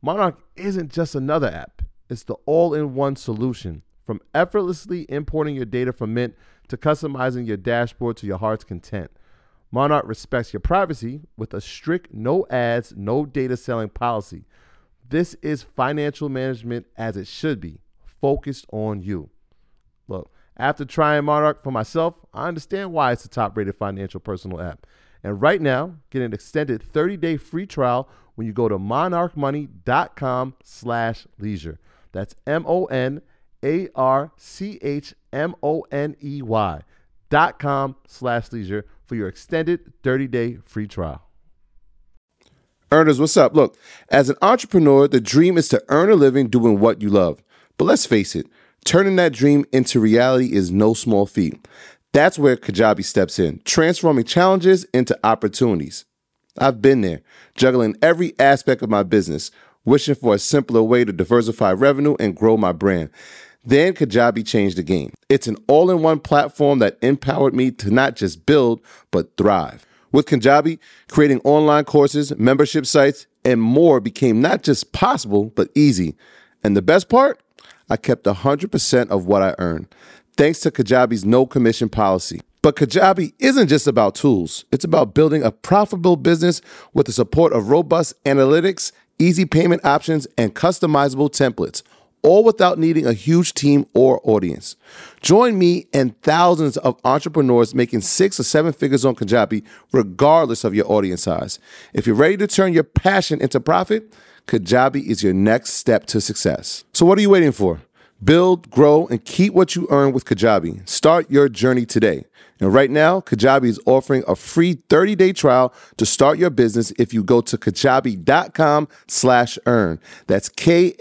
Monarch isn't just another app, it's the all in one solution. From effortlessly importing your data from Mint to customizing your dashboard to your heart's content. Monarch respects your privacy with a strict no ads, no data selling policy this is financial management as it should be, focused on you. Look, after trying Monarch for myself, I understand why it's the top rated financial personal app. And right now, get an extended 30-day free trial when you go to monarchmoney.com slash leisure. That's M-O-N-A-R-C-H-M-O-N-E-Y dot com slash leisure for your extended 30-day free trial. Earners, what's up? Look, as an entrepreneur, the dream is to earn a living doing what you love. But let's face it, turning that dream into reality is no small feat. That's where Kajabi steps in, transforming challenges into opportunities. I've been there, juggling every aspect of my business, wishing for a simpler way to diversify revenue and grow my brand. Then Kajabi changed the game. It's an all in one platform that empowered me to not just build, but thrive. With Kajabi, creating online courses, membership sites, and more became not just possible, but easy. And the best part? I kept 100% of what I earned, thanks to Kajabi's no commission policy. But Kajabi isn't just about tools, it's about building a profitable business with the support of robust analytics, easy payment options, and customizable templates all without needing a huge team or audience. Join me and thousands of entrepreneurs making six or seven figures on Kajabi, regardless of your audience size. If you're ready to turn your passion into profit, Kajabi is your next step to success. So, what are you waiting for? Build, grow, and keep what you earn with Kajabi. Start your journey today. And right now, Kajabi is offering a free 30-day trial to start your business if you go to kajabi.com slash earn. That's K-A-J-A-B-I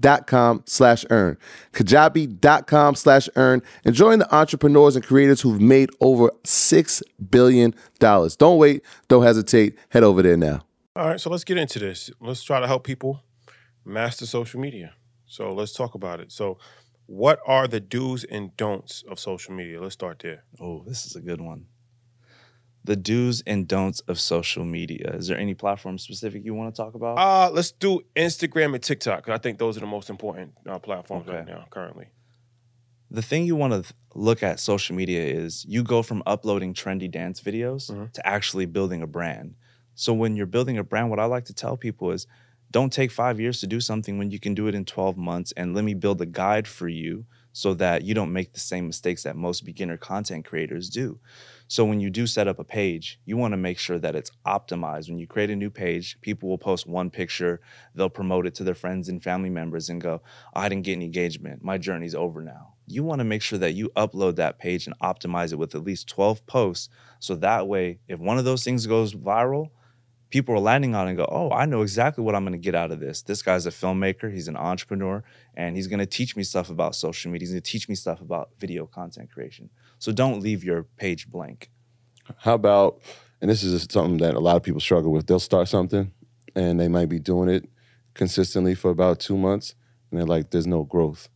dot com slash earn. Kajabi.com slash earn and join the entrepreneurs and creators who've made over $6 billion. Don't wait. Don't hesitate. Head over there now. All right, so let's get into this. Let's try to help people master social media. So let's talk about it. So what are the do's and don'ts of social media? Let's start there. Oh, this is a good one. The do's and don'ts of social media. Is there any platform specific you want to talk about? Uh, let's do Instagram and TikTok. I think those are the most important uh, platforms Okay. right now, currently. the thing you want to look at social media is you go from uploading trendy dance videos Mhm. to actually building a brand. So when you're building a brand, what I like to tell people is don't take five years to do something when you can do it in 12 months. And let me build a guide for you so that you don't make the same mistakes that most beginner content creators do. So when you do set up a page, you want to make sure that it's optimized. When you create a new page, people will post one picture, they'll promote it to their friends and family members and go, I didn't get any engagement. My journey's over now. You want to make sure that you upload that page and optimize it with at least 12 posts. So that way, if one of those things goes viral, people are landing on and go, Oh, I know exactly what I'm going to get out of this. This guy's a filmmaker, he's an entrepreneur, and he's going to teach me stuff about social media. He's going to teach me stuff about video content creation. So don't leave your page blank. How about, and this is something that a lot of people struggle with, they'll start something and they might be doing it consistently for about two months and they're like, there's no growth.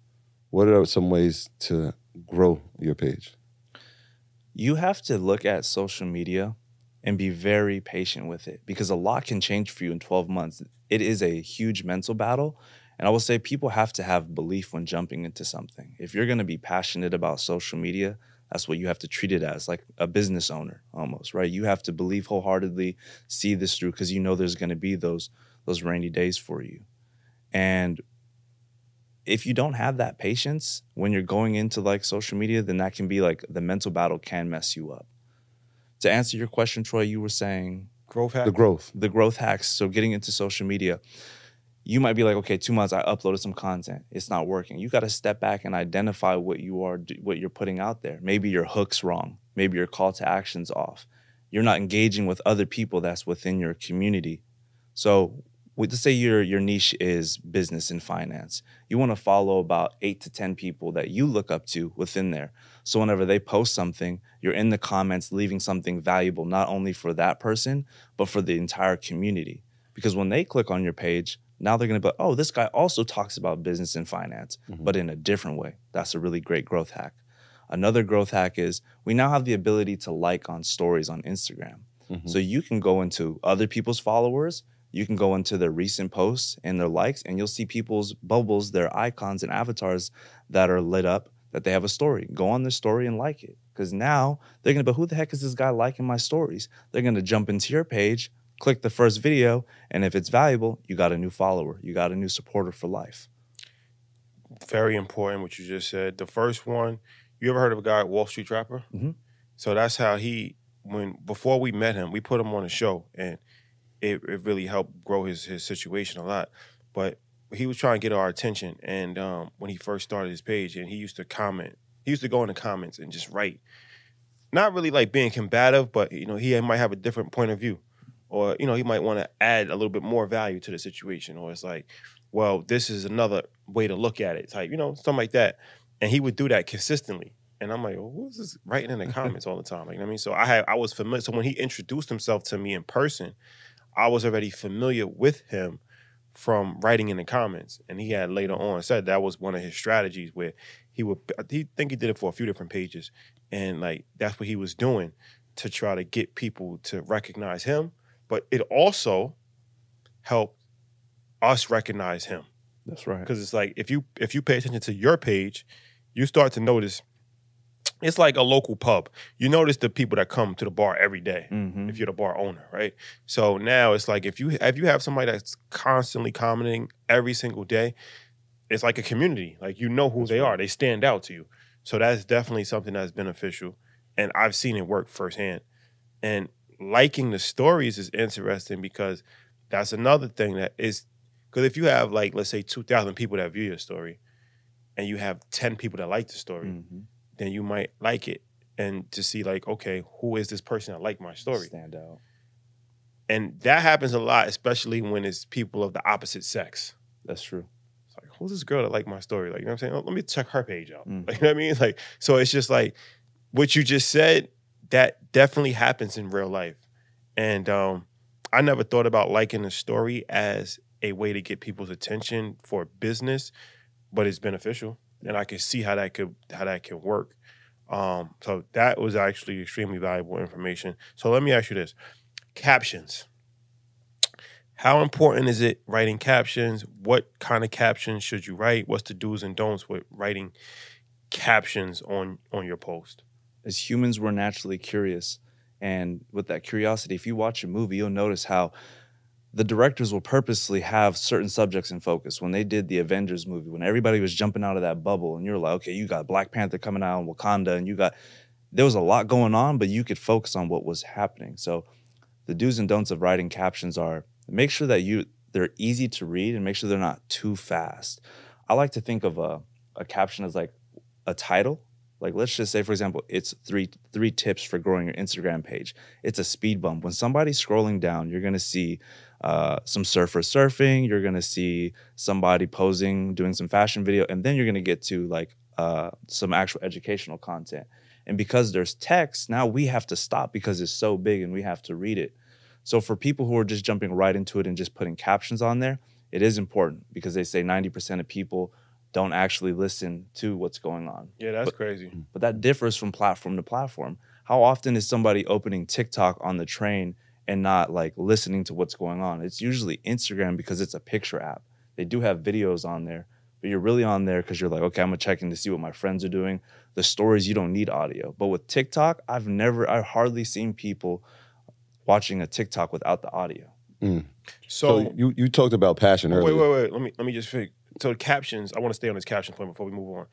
What are some ways to grow your page? you have to look at social media and be very patient with it because a lot can change for you in 12 months. It is a huge mental battle. And I will say people have to have belief when jumping into something. If you're going to be passionate about social media, that's what you have to treat it as like a business owner almost, right? You have to believe wholeheartedly, see this through because you know there's going to be those those rainy days for you. And if you don't have that patience when you're going into like social media, then that can be like the mental battle can mess you up. To answer your question, Troy, you were saying Growth. The growth. the growth hacks. So getting into social media, you might be like, okay, two months I uploaded some content, it's not working. You got to step back and identify what you are, what you're putting out there. Maybe your hook's wrong. Maybe your call to action's off. You're not engaging with other people that's within your community. So let's say your your niche is business and finance. You want to follow about eight to ten people that you look up to within there. So whenever they post something, you're in the comments leaving something valuable not only for that person but for the entire community. Because when they click on your page, now they're going to be, oh, this guy also talks about business and finance, mm-hmm. but in a different way. That's a really great growth hack. Another growth hack is we now have the ability to like on stories on Instagram. Mm-hmm. So you can go into other people's followers, you can go into their recent posts and their likes, and you'll see people's bubbles, their icons and avatars that are lit up that they have a story. Go on their story and like it. Because now they're gonna, but who the heck is this guy liking my stories? They're gonna jump into your page, click the first video, and if it's valuable, you got a new follower, you got a new supporter for life. Very important what you just said. The first one, you ever heard of a guy, Wall Street Trapper? Mhm. So that's how he, when before we met him, we put him on a show, and it, it really helped grow his his situation a lot. But he was trying to get our attention, and um, when he first started his page, and he used to comment, he used to go in the comments and just write, not really like being combative, but you know he might have a different point of view, or you know he might want to add a little bit more value to the situation, or it's like, well, this is another way to look at it, type, you know, something like that. And he would do that consistently. And I'm like, well, who's this writing in the comments all the time? Like, you know what I mean, so I had I was familiar. So when he introduced himself to me in person, I was already familiar with him from writing in the comments. And he had later on said that was one of his strategies where he would he think he did it for a few different pages. And like that's what he was doing to try to get people to recognize him. But it also helped us recognize him That's right. because it's like if you if you pay attention to your page, you start to notice. It's like a local pub. You notice the people that come to the bar every day. hmm If you're the bar owner, right? So now it's like if you if you have somebody that's constantly commenting every single day, it's like a community. Like you know who they are. They stand out to you. So that's definitely something that's beneficial, and I've seen it work firsthand. And liking the stories is interesting because that's another thing that is because if you have like let's say two thousand people that view your story, and you have ten people that like the story, hmm then you might like it and to see like okay, who is this person that like my story? Stand out. And that happens a lot, especially when it's people of the opposite sex. That's true. It's like, who's this girl that like my story? Like, you know what I'm saying? Oh, let me check her page out. Mm. Like, you know what I mean? Like, so it's just like what you just said, that definitely happens in real life. And um, I never thought about liking a story as a way to get people's attention for business, but it's beneficial. And I can see how that could how that can work. Um, so that was actually extremely valuable information. So let me ask you this captions. How important is it writing captions? What kind of captions should you write? What's the do's and don'ts with writing captions on on your post? as humans, we're naturally curious. And with that curiosity, if you watch a movie, you'll notice how the directors will purposely have certain subjects in focus. When they did the Avengers movie, when everybody was jumping out of that bubble, and you're like, okay, you got Black Panther coming out in Wakanda, and you got, there was a lot going on, but you could focus on what was happening. So the do's and don'ts of writing captions are make sure that you, they're easy to read and make sure they're not too fast. I like to think of a, a caption as like a title like let's just say for example it's three three tips for growing your instagram page it's a speed bump when somebody's scrolling down you're to see uh, some surfer surfing you're to see somebody posing doing some fashion video and then you're to get to like uh, some actual educational content and because there's text now we have to stop because it's so big and we have to read it so for people who are just jumping right into it and just putting captions on there it is important because they say 90% of people don't actually listen to what's going on. Yeah, that's But- crazy. But that differs from platform to platform. How often is somebody opening TikTok on the train and not like listening to what's going on? It's usually Instagram because it's a picture app. They do have videos on there, but you're really on there because you're like, okay, I'm gonna check in to see what my friends are doing. The stories you don't need audio. But with TikTok, I've never, I've hardly seen people watching a TikTok without the audio. So, So, you you talked about passion wait, earlier. Wait, wait, wait. Let me let me just figure. So the captions. I want to stay on this caption point before we move on.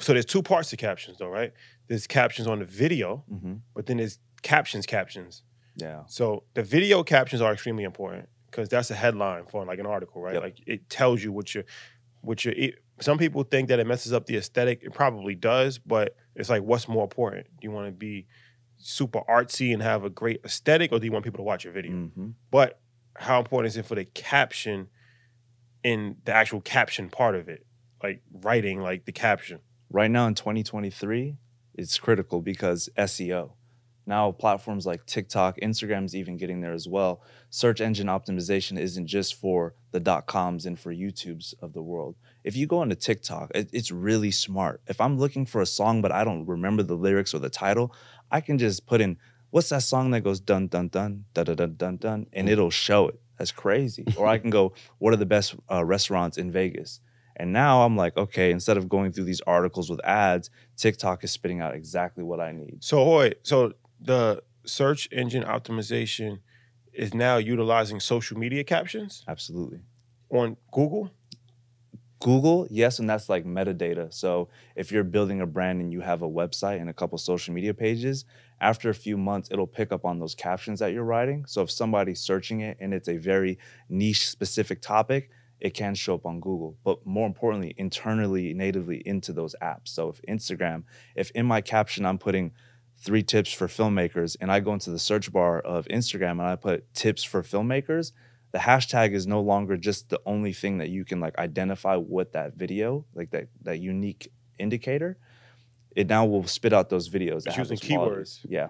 So there's two parts to captions, though, right? There's captions on the video, Mm-hmm. but then there's captions, captions. Yeah. So the video captions are extremely important because that's a headline for like an article, right? Yep. Like it tells you what you're, what you're. It, some people think that it messes up the aesthetic. It probably does, but it's like, what's more important? Do you want to be super artsy and have a great aesthetic, or do you want people to watch your video? Mm-hmm. But how important is it for the caption in the actual caption part of it, like writing, like the caption? right now in 2023 it's critical because seo now platforms like tiktok instagram's even getting there as well. Search engine optimization isn't just for the dot coms and for youtube's of the world. If you go into tiktok it, it's really smart. If i'm looking for a song but i don't remember the lyrics or the title i can just put in what's that song that goes dun dun dun dun dun dun dun, dun? And it'll show it. That's crazy. Or i can go what are the best uh, restaurants in vegas? And now I'm like, okay, instead of going through these articles with ads, TikTok is spitting out exactly what I need. So, Troy, so the search engine optimization is now utilizing social media captions Absolutely. on Google. Google, yes, and that's like metadata. So if you're building a brand and you have a website and a couple social media pages, after a few months, it'll pick up on those captions that you're writing. So if somebody's searching it and it's a very niche specific topic, it can show up on Google. But more importantly, internally, natively into those apps. So if Instagram, if in my caption I'm putting three tips for filmmakers and I go into the search bar of Instagram and I put tips for filmmakers, the hashtag is no longer just the only thing that you can like identify with that video, like that that unique indicator. It now will spit out those videos. that It's have using those qualities. keywords. Yeah,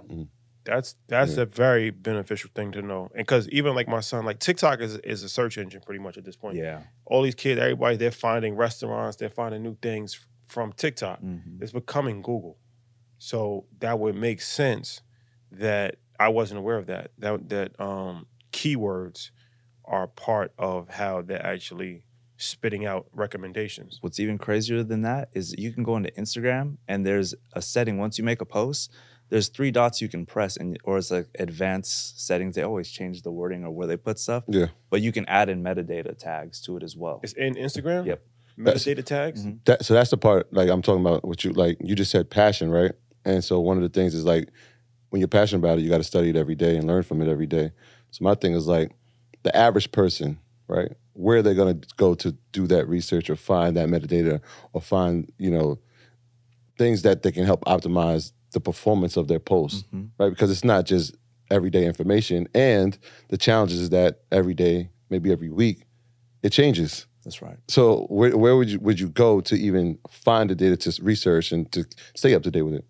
That's that's Yeah. a very beneficial thing to know. And because even like my son, like TikTok is is a search engine pretty much at this point. yeah. All these kids, everybody, they're finding restaurants, they're finding new things from TikTok. Mhm. It's becoming Google. So that would make sense that I wasn't aware of that. That that um keywords are part of how they're actually spitting out recommendations. What's even crazier than that is you can go into Instagram and there's a setting once you make a post, there's three dots you can press and or it's like advanced settings. They always change the wording or where they put stuff. Yeah. But you can add in metadata tags to it as well. It's in Instagram. Yep. That's- Metadata tags. Mhm. That, so that's the part like I'm talking about what you like you just said passion, right? And so one of the things is like when you're passionate about it, you got to study it every day and learn from it every day. So my thing is like the average person, right? Where are they going to go to do that research or find that metadata or find, you know, things that they can help optimize the performance of their post, Mhm. right? Because it's not just everyday information and the challenges is that every day, maybe every week, it changes. That's right. So where where would you would you go to even find the data to research and to stay up to date with it?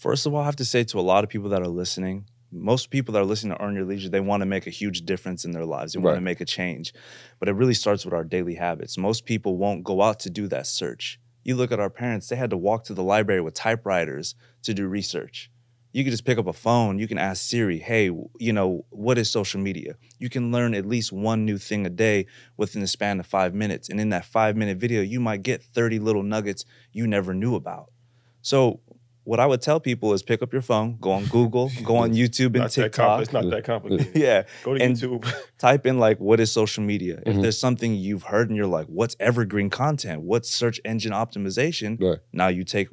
First of all, I have to say to a lot of people that are listening, most people that are listening to Earn Your Leisure, they want to make a huge difference in their lives. They want to make a change. But it really starts with our daily habits. Most people won't go out to do that search. You look at our parents, they had to walk to the library with typewriters to do research. You can just pick up a phone, you can ask Siri, hey, you know, what is social media? You can learn at least one new thing a day within the span of five minutes. And in that five minute video, you might get 30 little nuggets you never knew about. So, what I would tell people is pick up your phone, go on Google, go on YouTube and Not that compli- TikTok. it's not that complicated. Yeah, Go to And- YouTube. type in like what is social media. If Mhm. there's something you've heard and you're like, what's evergreen content? What's search engine optimization? Right. Now you take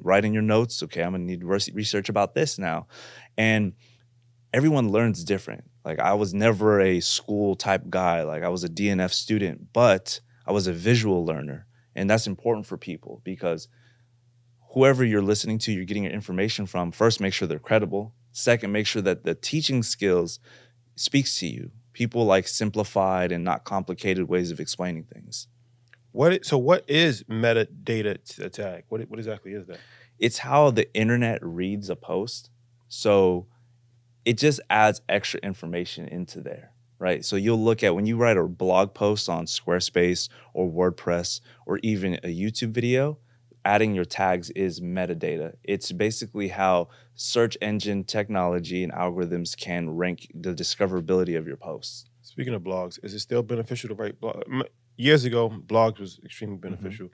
write in your notes. Okay, I'm gonna need res- research about this now, and everyone learns different. Like I was never a school type guy. Like I was a DNF student, but I was a visual learner, and that's important for people because whoever you're listening to, you're getting your information from. First, make sure they're credible. Second, make sure that the teaching skills speaks to you. People like simplified and not complicated ways of explaining things. What? So what is metadata tag? What what exactly is that? It's how the internet reads a post. So it just adds extra information into there. right? So you'll look at when you write a blog post on Squarespace or WordPress or even a YouTube video, adding your tags is metadata. It's basically how search engine technology and algorithms can rank the discoverability of your posts. Speaking of blogs, is it still beneficial to write blog? Years ago, blogs was extremely mm-hmm. beneficial,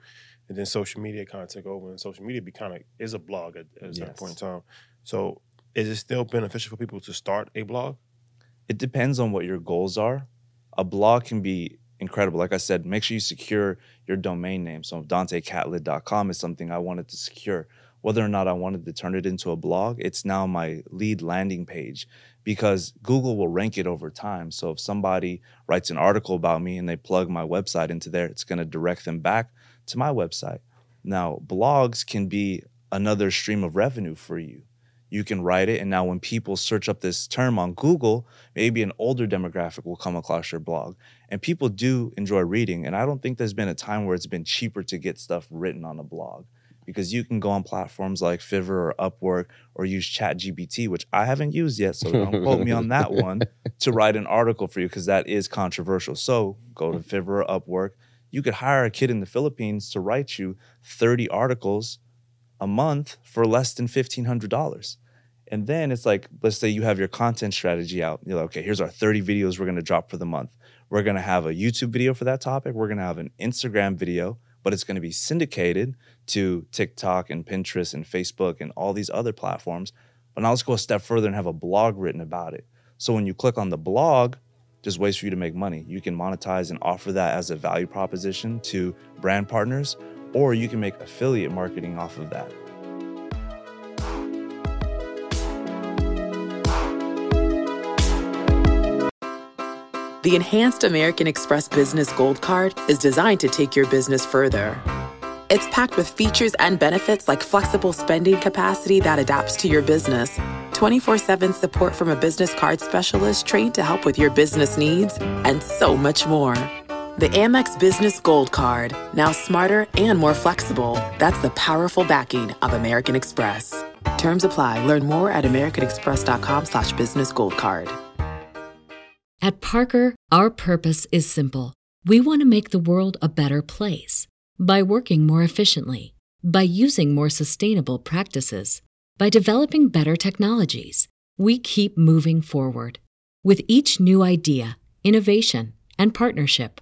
and then social media kind of took over, and social media be kind of is a blog at, at a certain Yes. point in time. So, is it still beneficial for people to start a blog? It depends on what your goals are. A blog can be incredible. Like I said, make sure you secure your domain name. So DanteCatlett.com is something I wanted to secure. Whether or not I wanted to turn it into a blog, it's now my lead landing page because Google will rank it over time. So if somebody writes an article about me and they plug my website into there, it's going to direct them back to my website. Now, blogs can be another stream of revenue for you. You can write it, and now when people search up this term on Google, maybe an older demographic will come across your blog. And people do enjoy reading. And I don't think there's been a time where it's been cheaper to get stuff written on a blog because you can go on platforms like Fiverr or Upwork or use ChatGPT, which I haven't used yet. So don't quote me on that one to write an article for you because that is controversial. So go to Fiverr or Upwork. You could hire a kid in the Philippines to write you 30 articles a month for less than $1,500. And then it's like, let's say you have your content strategy out. You're like, okay, here's our 30 videos we're gonna drop for the month. We're gonna have a YouTube video for that topic. We're gonna have an Instagram video, but it's gonna be syndicated to TikTok and Pinterest and Facebook and all these other platforms. But now let's go a step further and have a blog written about it. So when you click on the blog, just ways for you to make money. You can monetize and offer that as a value proposition to brand partners, or you can make affiliate marketing off of that. The Enhanced American Express Business Gold Card is designed to take your business further. It's packed with features and benefits like flexible spending capacity that adapts to your business, 24 7 support from a business card specialist trained to help with your business needs, and so much more. The Amex Business Gold Card, now smarter and more flexible. That's the powerful backing of American Express. Terms apply. Learn more at americanexpress.com slash business gold card. At Parker, our purpose is simple. We want to make the world a better place by working more efficiently, by using more sustainable practices, by developing better technologies. We keep moving forward. With each new idea, innovation, and partnership,